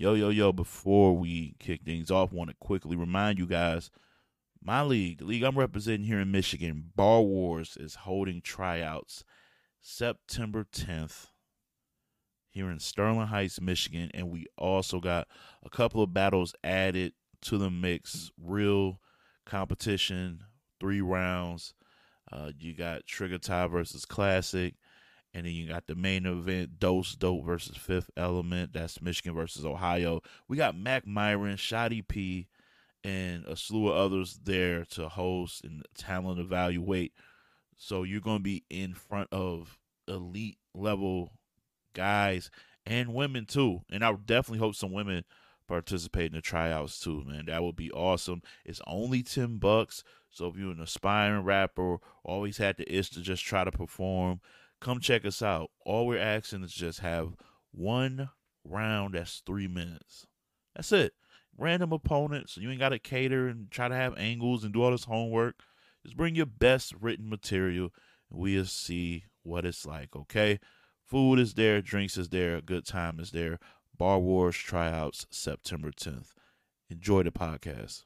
Yo, yo, yo, before we kick things off, want to quickly remind you guys my league, the league I'm representing here in Michigan, Bar Wars, is holding tryouts September 10th here in Sterling Heights, Michigan. And we also got a couple of battles added to the mix. Real competition, three rounds. Uh, you got Trigger Tie versus Classic. And then you got the main event, Dose Dope versus Fifth Element. That's Michigan versus Ohio. We got Mac Myron, Shotty P, and a slew of others there to host and talent evaluate. So you're going to be in front of elite level guys and women too. And I definitely hope some women participate in the tryouts too, man. That would be awesome. It's only 10 bucks. So if you're an aspiring rapper, always had the itch to just try to perform, come check us out. All we're asking is just have one round that's three minutes. That's it. Random opponents. You ain't got to cater and try to have angles and do all this homework. Just bring your best written material and we'll see what it's like, okay? Food is there, drinks is there, a good time is there. Bar Wars tryouts September 10th. Enjoy the podcast.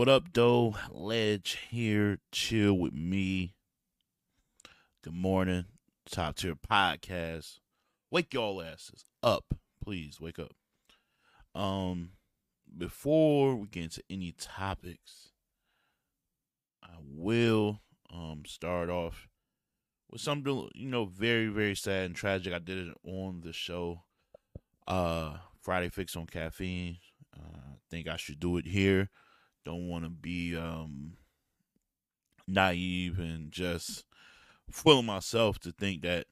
What up, Doe? Ledge here. Chill with me. Good morning. Top tier podcast. Wake y'all asses up. Please wake up. Um, before we get into any topics, I will um start off with something you know very very sad and tragic. I did it on the show. Uh, Friday Fix on Caffeine. Uh, I think I should do it here don't want to be um, naive and just fooling myself to think that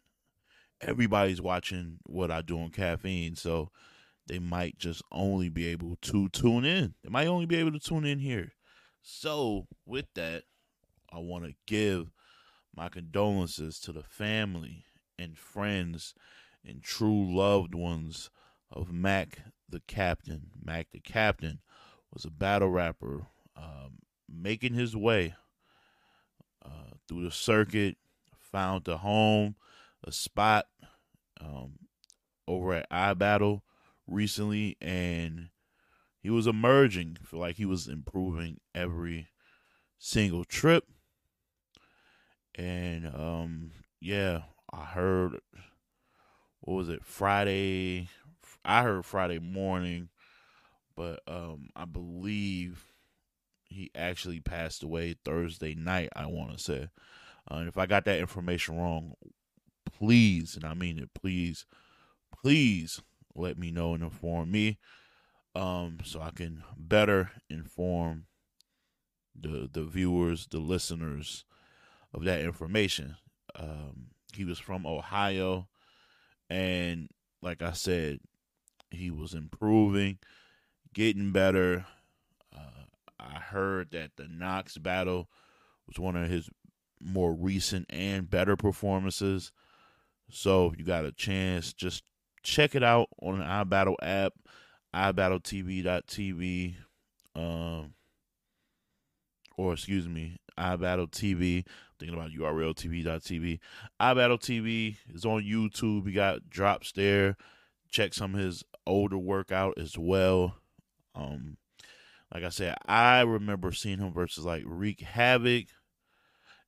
everybody's watching what I do on caffeine. So they might just only be able to tune in. They might only be able to tune in here. So with that, I want to give my condolences to the family and friends and true loved ones of Mac the Captain. Mac the Captain was a battle rapper um, making his way uh, through the circuit, found a home, a spot um, over at iBattle recently, and he was emerging. Feel like he was improving every single trip. And um, yeah, I heard what was it Friday? I heard Friday morning but um, I believe he actually passed away Thursday night. I want to say, uh, if I got that information wrong, please, and I mean it, please, please let me know and inform me, um, so I can better inform the the viewers, the listeners of that information. Um, he was from Ohio, and like I said, he was improving getting better. Uh, I heard that the Knox battle was one of his more recent and better performances. So if you got a chance, just check it out on the iBattle app, iBattleTV.tv, um, or excuse me, iBattle TV. Thinking about URL TV.tv. is on YouTube. We got drops there. Check some of his older work out as well. Um, like I said, I remember seeing him versus like Wreak Havoc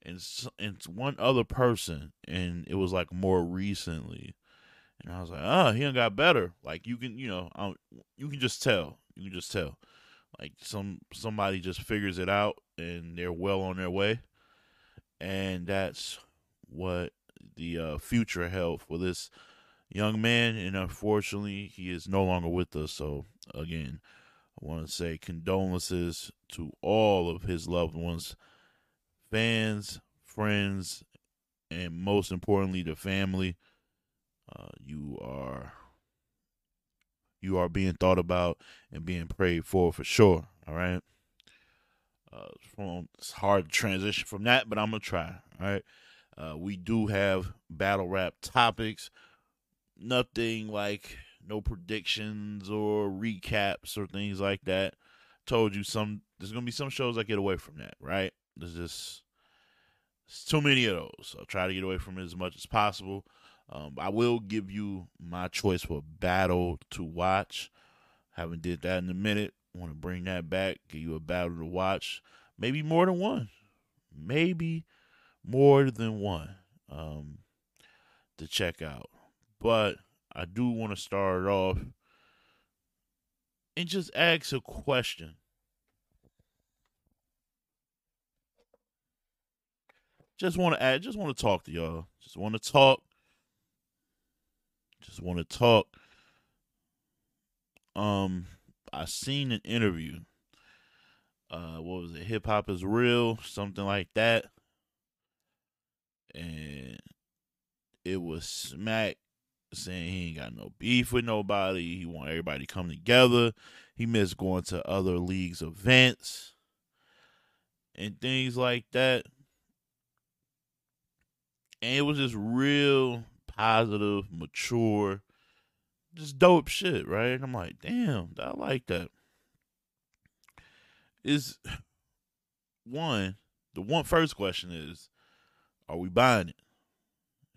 and and one other person, and it was like more recently, and I was like, oh, he got better. Like you can, you know, um, you can just tell. You can just tell. Like some somebody just figures it out, and they're well on their way, and that's what the uh, future held for this young man. And unfortunately, he is no longer with us. So again I want to say condolences to all of his loved ones, fans, friends, and most importantly, the family. Uh, you are you are being thought about and being prayed for for sure. All right. Uh, from, it's hard to transition from that, but I'm gonna try. All right. Uh, we do have battle rap topics. Nothing like no predictions or recaps or things like that. Told you some. There's gonna be some shows I get away from that. Right. There's just it's too many of those. I'll try to get away from it as much as possible. Um, I will give you my choice for battle to watch. Haven't did that in a minute. Want to bring that back. Give you a battle to watch. Maybe more than one. Maybe more than one um, to check out. But I do want to start off and just ask a question. Just want to add, just want to talk to y'all. Just want to talk. Just want to talk. Um, I seen an interview. Uh, what was it? Hip hop is real, something like that. And it was Smack saying he ain't got no beef with nobody. He want everybody to come together. He missed going to other leagues events and things like that and it was just real positive, mature, just dope shit, right? And I'm like, damn, I like that. Is one the one first question is, are we buying it?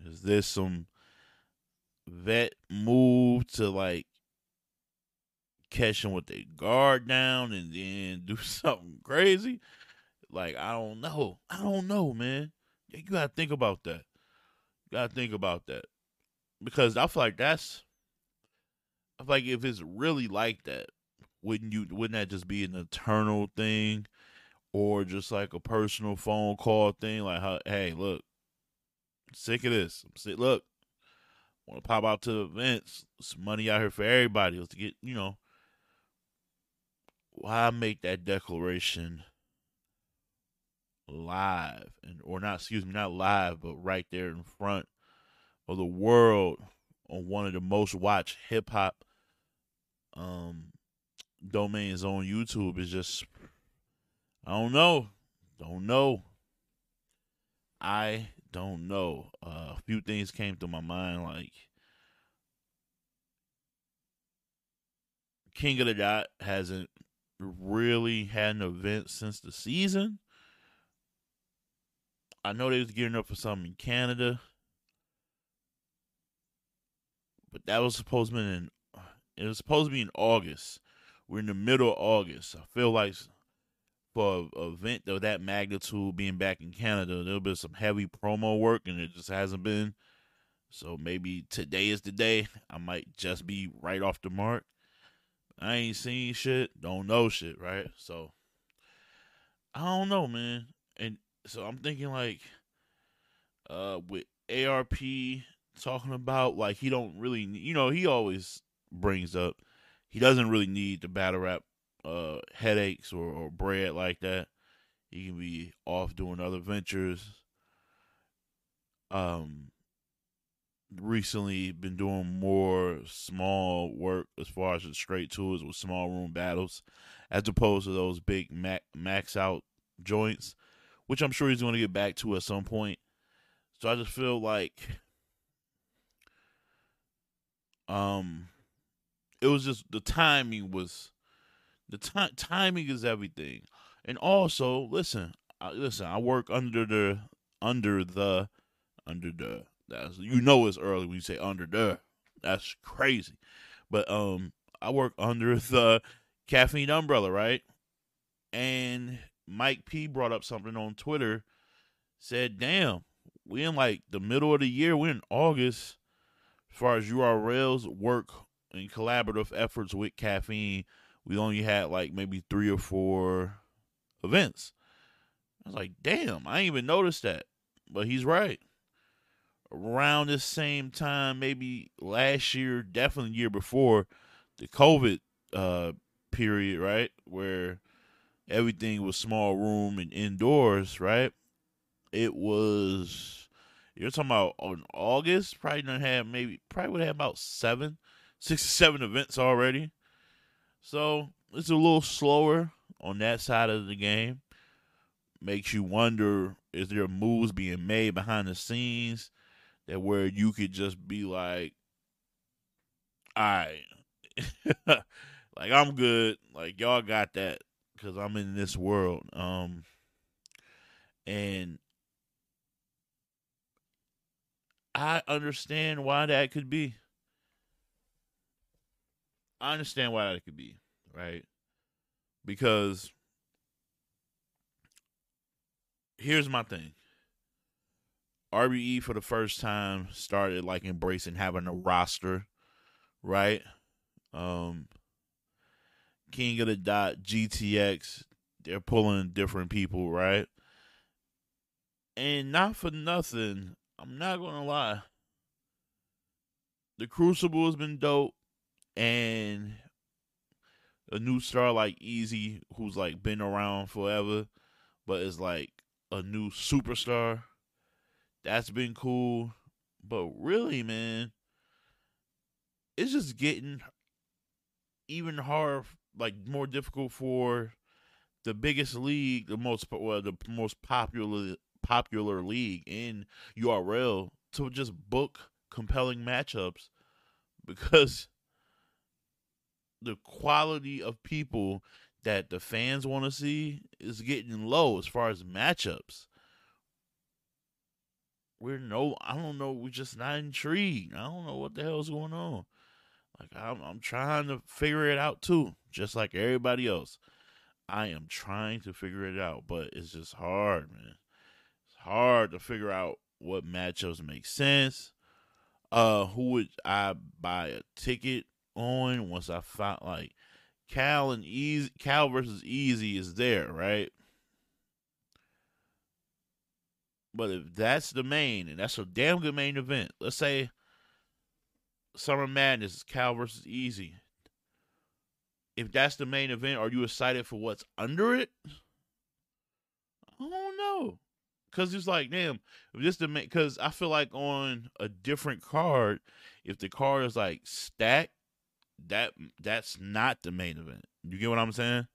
Is this some vet move to like catch them with their guard down and then do something crazy? Like I don't know. I don't know, man. You gotta think about that. You Gotta think about that because I feel like that's. I feel like if it's really like that, wouldn't you? Wouldn't that just be an eternal thing, or just like a personal phone call thing? Like, hey, look, sick of this. Sick. Look, want to pop out to events. Some money out here for everybody. Let's get you know. Why make that declaration live and or not excuse me not live but right there in front of the world on one of the most watched hip hop um domains on YouTube is just I don't know. Don't know. I don't know. Uh, a few things came to my mind like King of the Dot hasn't really had an event since the season. I know they was gearing up for something in Canada, but that was supposed to be in. It was supposed to be in August. We're in the middle of August. I feel like for an event of that magnitude being back in Canada, there'll be some heavy promo work, and it just hasn't been. So maybe today is the day. I might just be right off the mark. I ain't seen shit, don't know shit, right? So I don't know, man. And so I'm thinking like uh with ARP talking about like he don't really you know he always brings up he doesn't really need the battle rap uh headaches or, or bread like that he can be off doing other ventures um recently been doing more small work as far as the straight tours with small room battles as opposed to those big max out joints which I'm sure he's going to get back to at some point. So I just feel like um it was just the timing was the time timing is everything. And also, listen, I, listen, I work under the under the under the that's you know it's early when you say under the. That's crazy. But um I work under the caffeine umbrella, right? And Mike P brought up something on Twitter, said, "Damn, we in like the middle of the year. We're in August. As far as URLs work and collaborative efforts with caffeine, we only had like maybe three or four events. I was like, damn, I ain't even noticed that. But he's right. Around the same time, maybe last year, definitely year before, the COVID uh, period, right, where everything was small room and indoors, right? It was You're talking about on August, probably done have maybe probably would have about seven, six or seven events already. So it's a little slower on that side of the game. Makes you wonder is there moves being made behind the scenes that where you could just be like, right, like I'm good, like y'all got that because I'm in this world. Um, and I understand why that could be. I understand why that could be, right? Because here's my thing. RBE for the first time started like embracing having a roster, right? Um King of the Dot, GTX, they're pulling different people, right? And not for nothing, I'm not gonna lie. The Crucible has been dope, and a new star like Easy, who's like been around forever, but is like a new superstar. That's been cool. But really, man, it's just getting even harder, like more difficult for the biggest league, the most well, the most popular popular league in URL to just book compelling matchups because the quality of people that the fans want to see is getting low as far as matchups. We're no, I don't know. We're just not intrigued. I don't know what the hell is going on. Like I'm, I'm trying to figure it out too, just like everybody else. I am trying to figure it out, but it's just hard, man. It's hard to figure out what matchups make sense. Uh, who would I buy a ticket on once I found like Cal and Easy Cal versus Easy is there, right? But if that's the main, and that's a damn good main event, let's say Summer Madness is Cal versus Easy. If that's the main event, are you excited for what's under it? I don't know. Cause it's like, damn, if this the main, cause I feel like on a different card, if the card is like stacked, that that's not the main event. You get what I'm saying?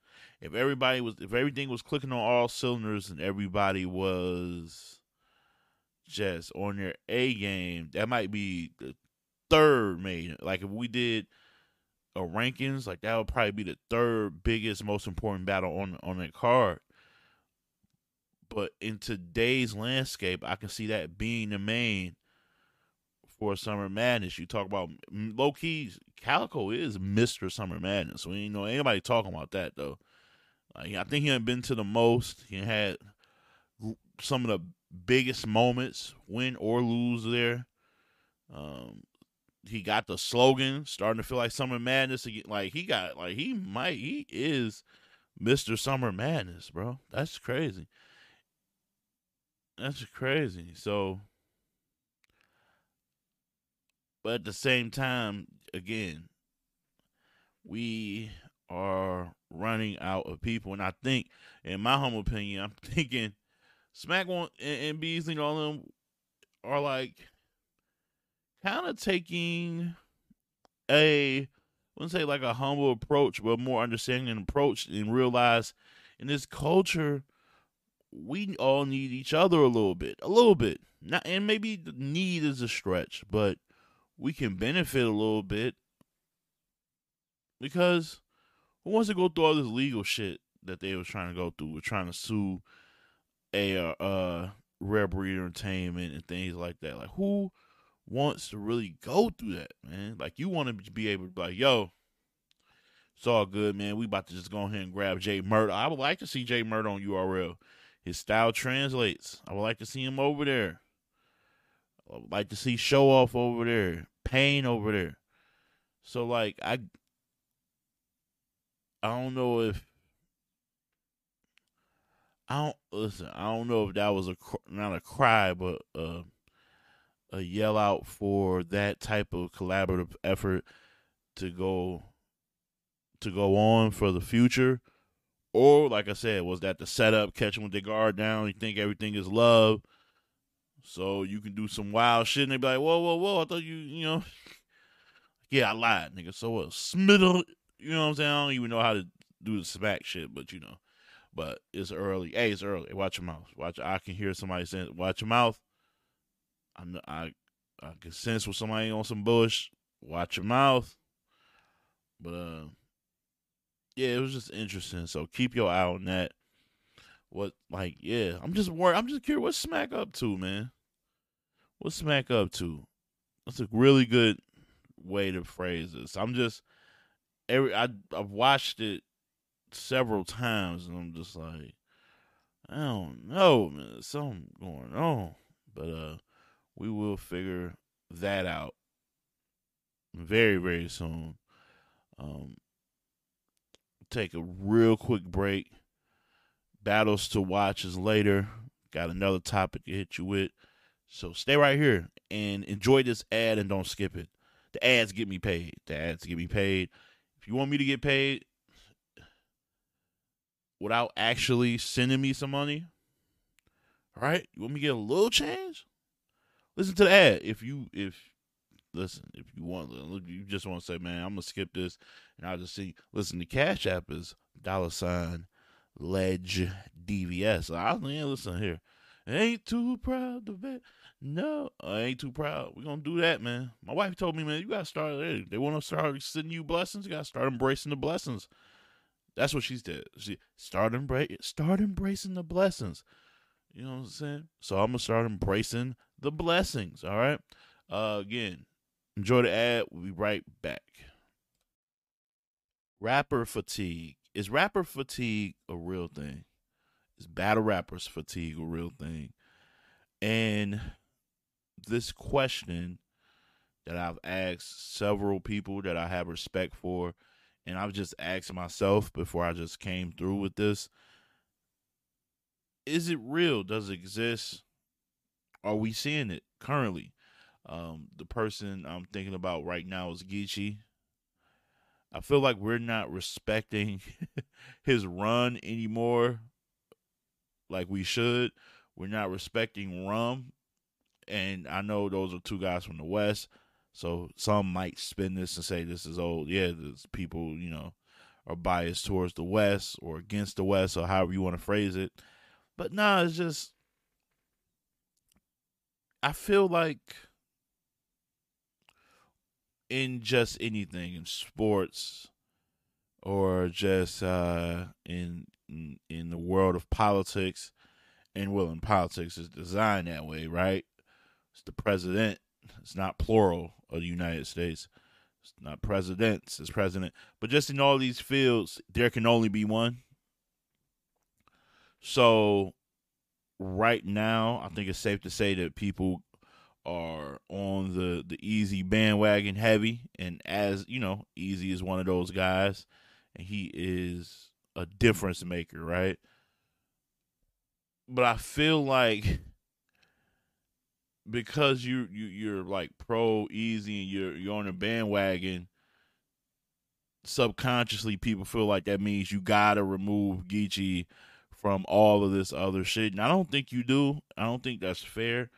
If everybody was, if everything was clicking on all cylinders and everybody was just on their A game, that might be the third main. Like if we did a rankings, like that would probably be the third biggest, most important battle on on that card. But in today's landscape, I can see that being the main for Summer Madness. You talk about mm, low key, Calicoe is Mister Summer Madness. We ain't know anybody talking about that though. Like, I think he had been to the most. He had some of the biggest moments, win or lose there. Um, he got the slogan, starting to feel like Summer Madness again. Like he got, like he might, he is Mister Summer Madness, bro. That's crazy. That's crazy. So, but at the same time, again, we are running out of people, and I think, in my humble opinion, I'm thinking Smack and, and Beasley and all them are like kind of taking a I wouldn't say like a humble approach, but more understanding approach and realize in this culture we all need each other a little bit. A little bit. Not and maybe the need is a stretch, but we can benefit a little bit because who wants to go through all this legal shit that they was trying to go through? We're trying to sue a uh, uh rare breed entertainment and things like that. Like who wants to really go through that, man? Like you want to be able to be like, yo, it's all good, man. We about to just go ahead and grab Jay Murder. I would like to see Jay Murder on URL. His style translates. I would like to see him over there. Would like to see Show Off over there. Pain over there. So like I I don't know if I don't listen. I don't know if that was a not a cry, but uh, a yell out for that type of collaborative effort to go to go on for the future, or like I said, was that the setup? Catch them with their guard down. You think everything is love? So you can do some wild shit and they be like, whoa, whoa, whoa, I thought you, you know. Yeah, I lied, nigga. So what? Smiddle, you know what I'm saying? I don't even know how to do the smack shit, but you know. But it's early. Hey, it's early. Watch your mouth. Watch. I can hear somebody saying, "Watch your mouth." I'm. I. I can sense with somebody on some bush. Watch your mouth. But uh, yeah, it was just interesting. So keep your eye on that. What like yeah, I'm just worried. I'm just curious. What's Smack up to, man? What's Smack up to? That's a really good way to phrase this. I'm just every I I've watched it several times and I'm just like I don't know, man. Something going on. But uh we will figure that out very, very soon. Um take a real quick break. Battles to watch is later. Got another topic to hit you with. So stay right here and enjoy this ad and don't skip it. The ads get me paid. The ads get me paid. If you want me to get paid without actually sending me some money, all right? You want me to get a little change? Listen to the ad. If you if listen, if you want, you just want to say, man, I'm gonna skip this, and I'll just see. Listen, the Cash App is dollar sign ledge DVS. I mean, listen here. Ain't too proud to bet. No, I ain't too proud. We're gonna do that, man. My wife told me, man, you gotta start. Hey, they want to start sending you blessings. You gotta start embracing the blessings. That's what she said. She start embrace, start embracing the blessings. You know what I'm saying? So I'm gonna start embracing the blessings. All right. Uh, again, enjoy the ad. We'll be right back. Rapper fatigue is rapper fatigue a real thing? Is battle rappers fatigue a real thing? And this question that I've asked several people that I have respect for, and I've just asked myself before I just came through with this is it real? Does it exist? Are we seeing it currently? Um, the person I'm thinking about right now is Geechi. I feel like we're not respecting his run anymore like we should. We're not respecting Rum and I know those are two guys from the West, so some might spin this and say this is old. Yeah, there's people, you know, are biased towards the West or against the West, or however you want to phrase it. But nah, it's just I feel like in just anything in sports or just uh, in, in in the world of politics, and well, in politics is designed that way, right? It's the president. It's not plural of the United States. It's not presidents. It's president. But just in all these fields, there can only be one. So right now, I think it's safe to say that people are on the the easy bandwagon heavy and as you know easy is one of those guys and he is a difference maker right but i feel like because you you you're like pro easy and you're you're on a bandwagon subconsciously people feel like that means you gotta remove Geechi from all of this other shit. And I don't think you do. I don't think that's fair.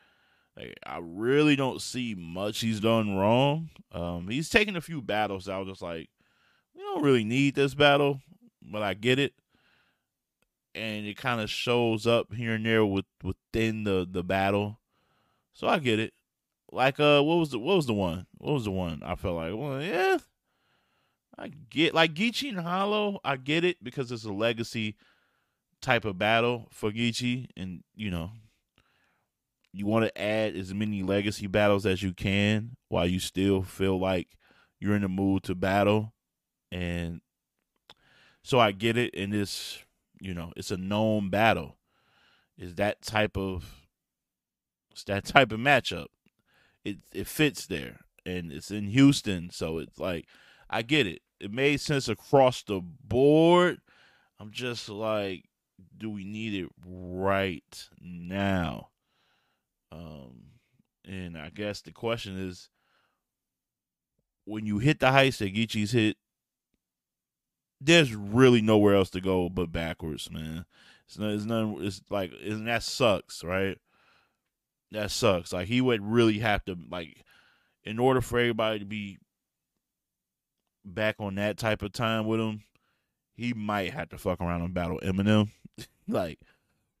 Like I really don't see much he's done wrong. Um, he's taken a few battles. I was just like, we don't really need this battle, but I get it. And it kind of shows up here and there with within the the battle. So I get it. Like uh what was the what was the one? What was the one? I felt like, well, yeah. I get like Geechi and Hollow, I get it because it's a legacy type of battle for Geechi and you know you want to add as many legacy battles as you can while you still feel like you're in the mood to battle and so I get it and it's you know it's a known battle is that type of it's that type of matchup. It it fits there, and it's in Houston, so it's like I get it. It made sense across the board. I'm just like, do we need it right now? Um, and I guess the question is, when you hit the heights that Geechi's hit, there's really nowhere else to go but backwards, man. It's not, it's none. It's like, and that sucks, right? That sucks. Like he would really have to like in order for everybody to be back on that type of time with him, he might have to fuck around and battle Eminem. like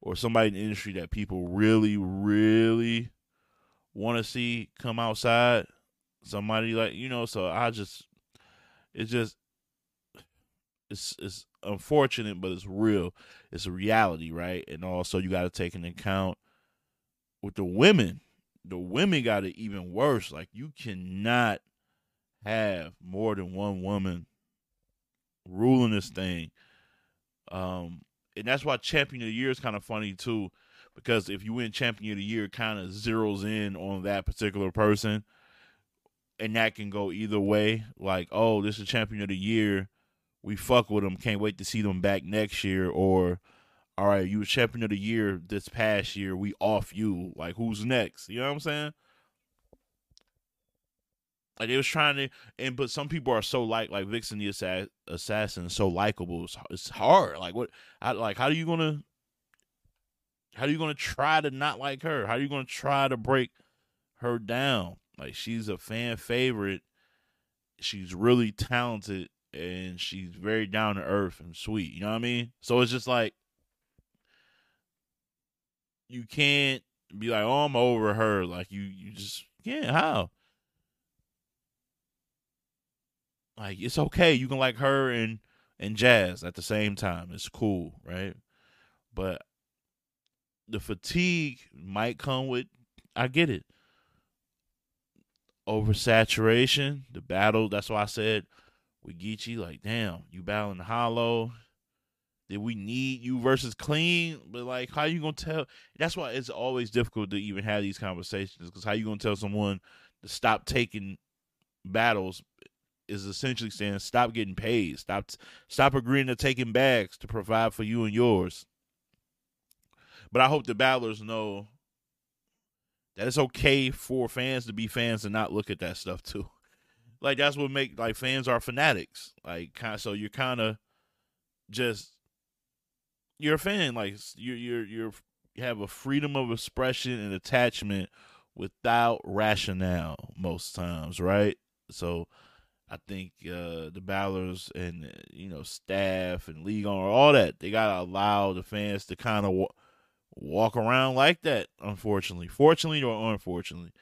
or somebody in the industry that people really, really want to see come outside. Somebody like you know, so I just it's just it's it's unfortunate, but it's real. It's a reality, right? And also you got to take into account with the women. The women got it even worse. Like you cannot have more than one woman ruling this thing. Um, and that's why champion of the year is kind of funny too, because if you win champion of the year, it kind of zeroes in on that particular person, and that can go either way. Like, oh, this is champion of the year, we fuck with them, can't wait to see them back next year, or all right, you were champion of the year this past year, we off you. Like, who's next? You know what I'm saying? Like they was trying to, and but some people are so like like Vixen the assa- assassin, so likable. It's, it's hard. Like what? How, like how are you gonna? How are you gonna try to not like her? How are you gonna try to break her down? Like she's a fan favorite. She's really talented and she's very down to earth and sweet. You know what I mean? So it's just like you can't be like, oh, I'm over her. Like you, you just can't. How? Like it's okay. You can like her and and Jaz at the same time. It's cool, right? But the fatigue might come with I get it. Oversaturation, the battle, that's why I said with Geechi, like, damn, you battling the hollow. Did we need you versus clean? But like, how you gonna tell? That's why it's always difficult to even have these conversations. Because how you gonna tell someone to stop taking battles is essentially saying stop getting paid, stop stop agreeing to taking bags to provide for you and yours. But I hope the battlers know that it's okay for fans to be fans and not look at that stuff too. Like that's what make like fans are fanatics. Like kind so you're kind of just you're a fan. Like you're you're you're you have a freedom of expression and attachment without rationale most times, right? So I think uh, the Ballers and uh, you know staff and league owner, all that they gotta allow the fans to kind of wa- walk around like that. Unfortunately, fortunately or unfortunately.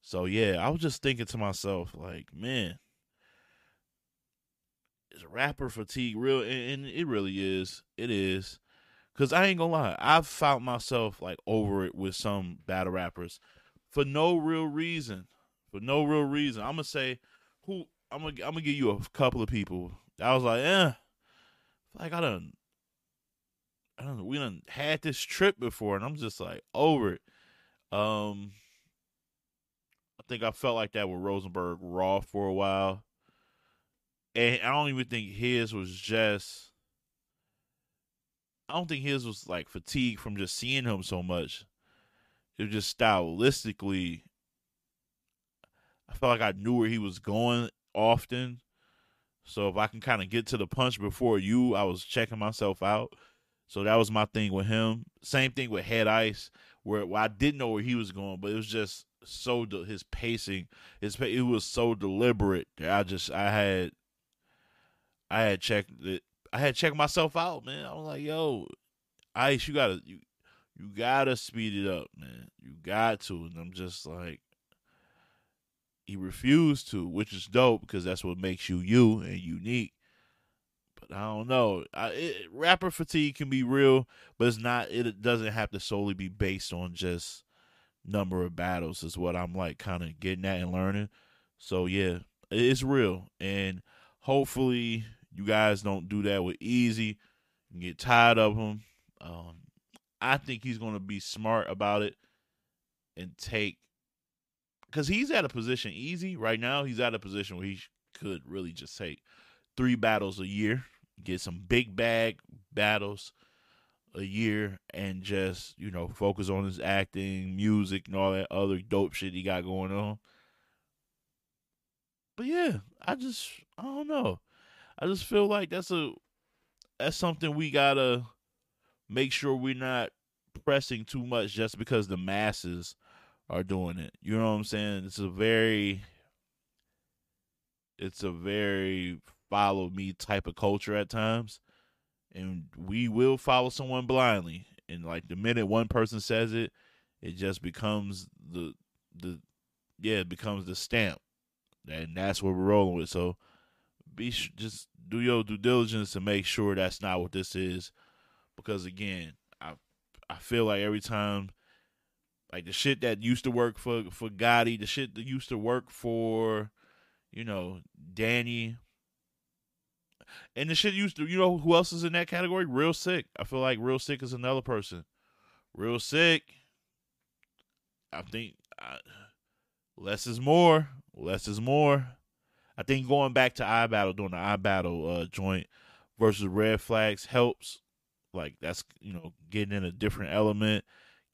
So yeah, I was just thinking to myself, like, man, is rapper fatigue real? And, and it really is. It is. Cause I ain't gonna lie, I've found myself like over it with some battle rappers for no real reason. For no real reason. I'm gonna say who I'm gonna I'm gonna give you a couple of people. I was like, eh, like I don't, I don't know. We done had this trip before, and I'm just like over it. Um, I think I felt like that with Rosenberg Raw for a while, and I don't even think his was just. I don't think his was like fatigue from just seeing him so much. It was just stylistically. I felt like I knew where he was going often. So if I can kind of get to the punch before you, I was checking myself out. So that was my thing with him. Same thing with Head Ice, where, where I didn't know where he was going, but it was just so de- his pacing, his it was so deliberate I just I had I had checked it. I had checked myself out, man. I was like, yo, Ice, you gotta you you gotta speed it up, man. You got to. And I'm just like, he refused to, which is dope because that's what makes you you and unique. But I don't know. I, it, rapper fatigue can be real, but it's not. It doesn't have to solely be based on just number of battles. Is what I'm like kind of getting at and learning. So yeah, it's real, and hopefully you guys don't do that with Easy get tired of him. Um, I think he's going to be smart about it and take because he's at a position easy right now. He's at a position where he could really just take three battles a year, get some big bag battles a year, and just you know focus on his acting, music, and all that other dope shit he got going on. But yeah, I just I don't know. I just feel like that's a that's something we gotta make sure we're not pressing too much just because the masses are doing it. You know what I'm saying? It's a very it's a very follow me type of culture at times. And we will follow someone blindly. And like the minute one person says it, it just becomes the the yeah, it becomes the stamp. And that's what we're rolling with. So be just do your due diligence to make sure that's not what this is. Because again, I I feel like every time like the shit that used to work for for Gotti, the shit that used to work for, you know, Danny. And the shit used to, you know, who else is in that category? Real Sikh. I feel like Real Sikh is another person. Real Sikh. I think I, less is more. Less is more. I think going back to I battle doing the I battle uh, joint versus red flags helps. Like that's you know getting in a different element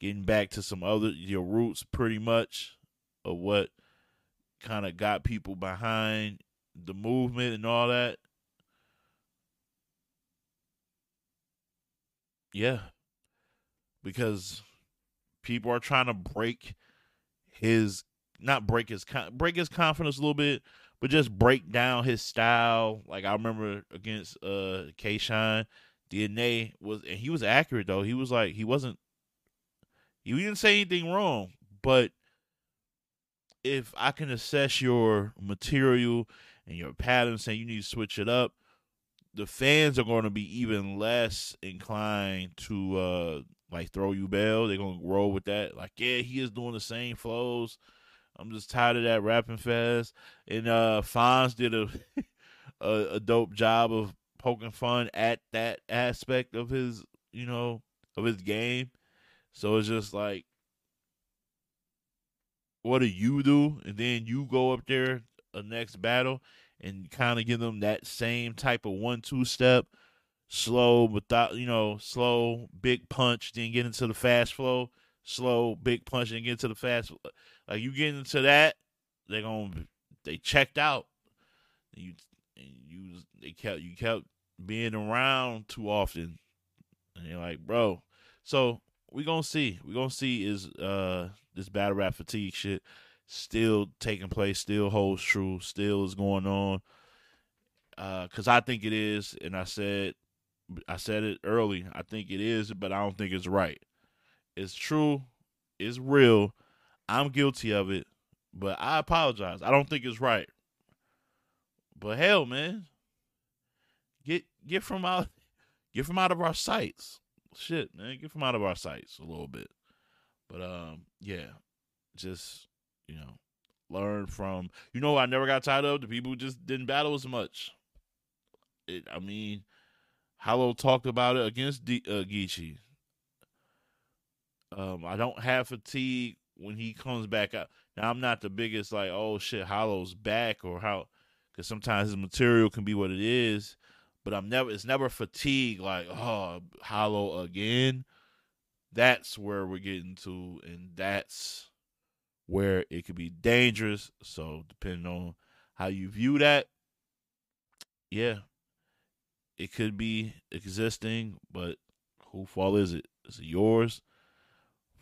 getting back to some other your roots pretty much of what kind of got people behind the movement and all that. Yeah. Because people are trying to break his not break his break his confidence a little bit, but just break down his style. Like I remember against uh K Shine, DNA was and he was accurate though. He was like he wasn't you didn't say anything wrong, but if I can assess your material and your patterns saying you need to switch it up, the fans are going to be even less inclined to uh like throw you bail. They're gonna roll with that. Like, yeah, he is doing the same flows. I'm just tired of that rapping fast. And uh Fonz did a, a a dope job of poking fun at that aspect of his, you know, of his game. So it's just like, what do you do? And then you go up there a next battle and kind of give them that same type of one two step, slow without you know slow big punch, then get into the fast flow, slow big punch, and get into the fast. Like you get into that, they're gonna they checked out. You you they kept you kept being around too often, and you're like, bro. So we gonna see. We gonna see is uh this battle rap fatigue shit still taking place, still holds true, still is going on. Uh, cause I think it is, and I said, I said it early. I think it is, but I don't think it's right. It's true. It's real. I'm guilty of it, but I apologize. I don't think it's right. But hell, man, get get from out, get from out of our sights shit, man, get from out of our sights a little bit. But um, yeah, just you know, learn from. You know, I never got tired of the people who just didn't battle as much. It, I mean, Hollow talked about it against D, uh, Geechi. Um, I don't have fatigue when he comes back out. Now I'm not the biggest like, oh shit, Hollow's back or how, because sometimes his material can be what it is but I'm never it's never fatigue like oh hollow again. That's where we're getting to, and that's where it could be dangerous. So depending on how you view that, yeah, it could be existing, but who fault is it? Is it yours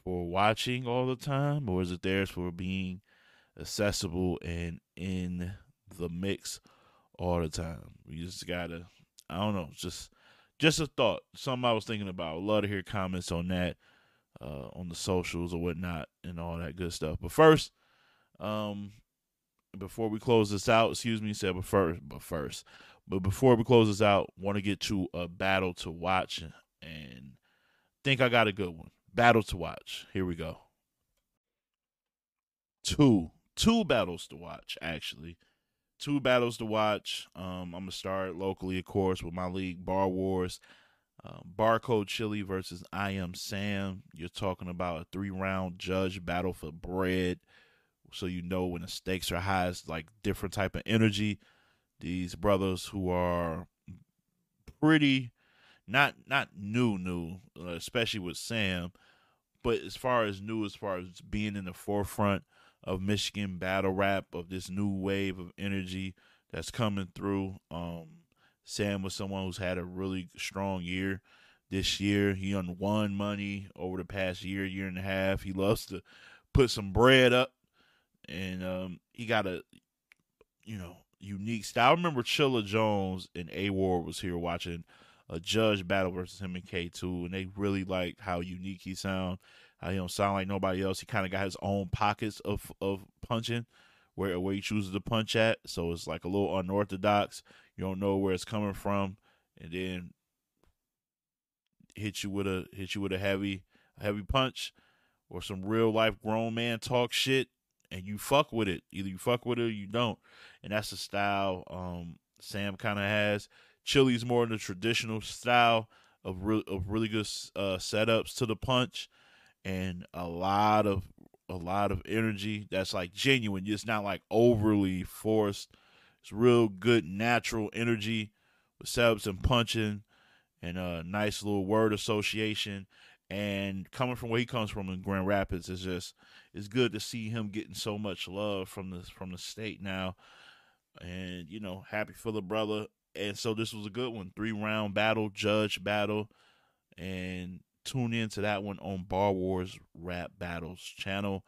for watching all the time, or is it theirs for being accessible and in the mix all the time? We just gotta I don't know, just just a thought, something I was thinking about. I'd love to hear comments on that, uh, on the socials or whatnot, and all that good stuff. But first, um, before we close this out, excuse me, said but first, but first, but before we close this out, want to get to a battle to watch, and think I got a good one. Battle to watch. Here we go. Two, two battles to watch actually two battles to watch. Um, I'm gonna start locally, of course, with my league Bar Wars. Uh, Barcode Chili versus I Am Sam. You're talking about a three round judge battle for bread, so you know when the stakes are high, it's like different type of energy. These brothers who are pretty not not new new, uh, especially with Sam, but as far as new, as far as being in the forefront of Michigan battle rap of this new wave of energy that's coming through. Um, Sam was someone who's had a really strong year this year. He won money over the past year, year and a half. He loves to put some bread up, and um, he got a you know unique style. I remember Chilla Jones and A Ward was here watching a judge battle versus him and K two, and they really liked how unique he sound. How he don't sound like nobody else. He kind of got his own pockets of of punching, where where he chooses to punch at. So it's like a little unorthodox. You don't know where it's coming from, and then hit you with a hit you with a heavy a heavy punch or some real life grown man talk shit and you fuck with it. Either you fuck with it or you don't. And that's the style um, Sam kind of has. Chili's more in the traditional style of real of really good uh, setups to the punch and a lot of a lot of energy that's like genuine. It's not like overly forced. It's real good natural energy with setups and punching and a nice little word association. And coming from where he comes from in Grand Rapids is just it's good to see him getting so much love from the from the state now. And you know, happy for the brother. And so this was a good one, three round battle, judge battle, and tune into that one on Bar Wars Rap Battles channel.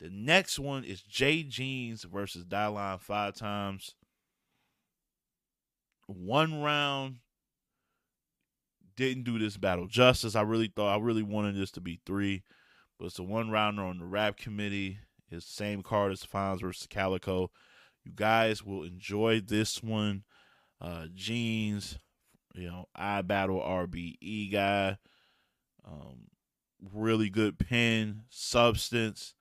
The next one is Jay Jeans versus Dyline five times. One round didn't do this battle justice. I really thought I really wanted this to be three, but it's a one rounder on the rap committee. His same card as Fonz versus Calicoe. You guys will enjoy this one. Uh Jeans, you know, I battle RBE guy. Um really good pen, substance,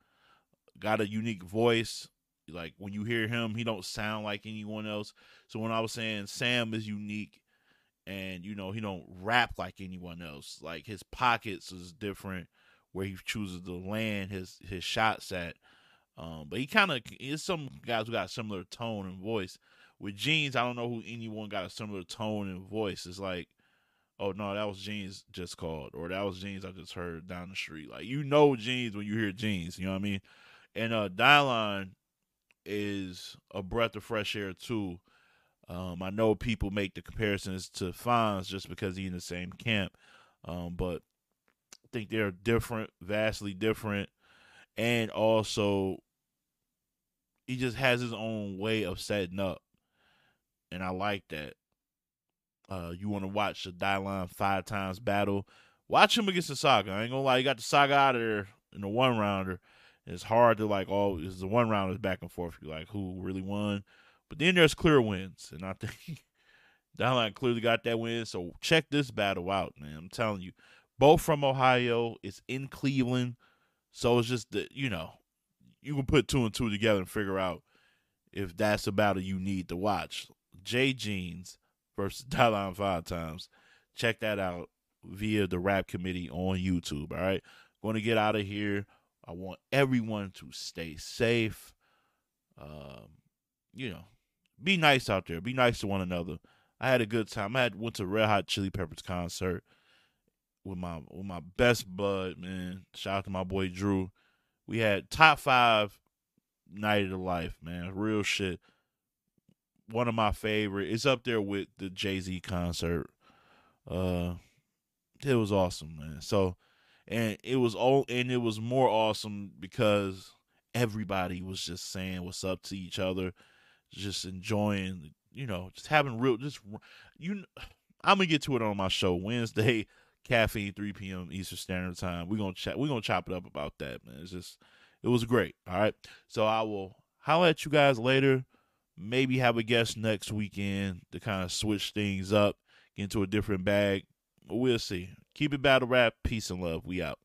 got a unique voice. Like when you hear him, he don't sound like anyone else. So when I was saying Sam is unique, and you know he don't rap like anyone else. Like his pockets is different where he chooses to land his his shots at. Um, but he kind of is some guys who got similar tone and voice. With Jeans, I don't know who anyone got a similar tone and voice. It's like, oh no, that was Jeans just called, or that was Jeans I just heard down the street. Like you know Jeans when you hear Jeans, you know what I mean? And uh Dyline is a breath of fresh air too. Um, I know people make the comparisons to Fonz just because he's in the same camp, um, but I think they're different, vastly different, and also he just has his own way of setting up, and I like that. Uh, you want to watch the Dyline five times battle? Watch him against the Saga. I ain't gonna lie, you got the Saga out of there in the one rounder. It's hard to like all. It's the one round is back and forth. You like who really won but then there's clear wins, and I think Dyline clearly got that win. So check this battle out, man. I'm telling you, both from Ohio. It's in Cleveland, so it's just that you know you can put two and two together and figure out if that's a battle you need to watch. Jay Jeans versus Dyline five times. Check that out via the Rap Committee on YouTube. All right, going to get out of here. I want everyone to stay safe. Um, you know, be nice out there. Be nice to one another. I had a good time. I had went to Red Hot Chili Peppers concert with my with my best bud, man. Shout out to my boy Drew. We had top five night of the life, man. Real shit. One of my favorite. It's up there with the Jay Z concert. Uh, it was awesome, man. So, and it was all, and it was more awesome because everybody was just saying what's up to each other just enjoying, you know, just having real, just you. I'm gonna get to it on my show Wednesday, caffeine 3 p.m. Eastern Standard Time. We're gonna chat. We're gonna chop it up about that, man. It's just, it was great. All right, so I will holler at you guys later. Maybe have a guest next weekend to kind of switch things up, get into a different bag. We'll see. Keep it battle rap. Peace and love. We out.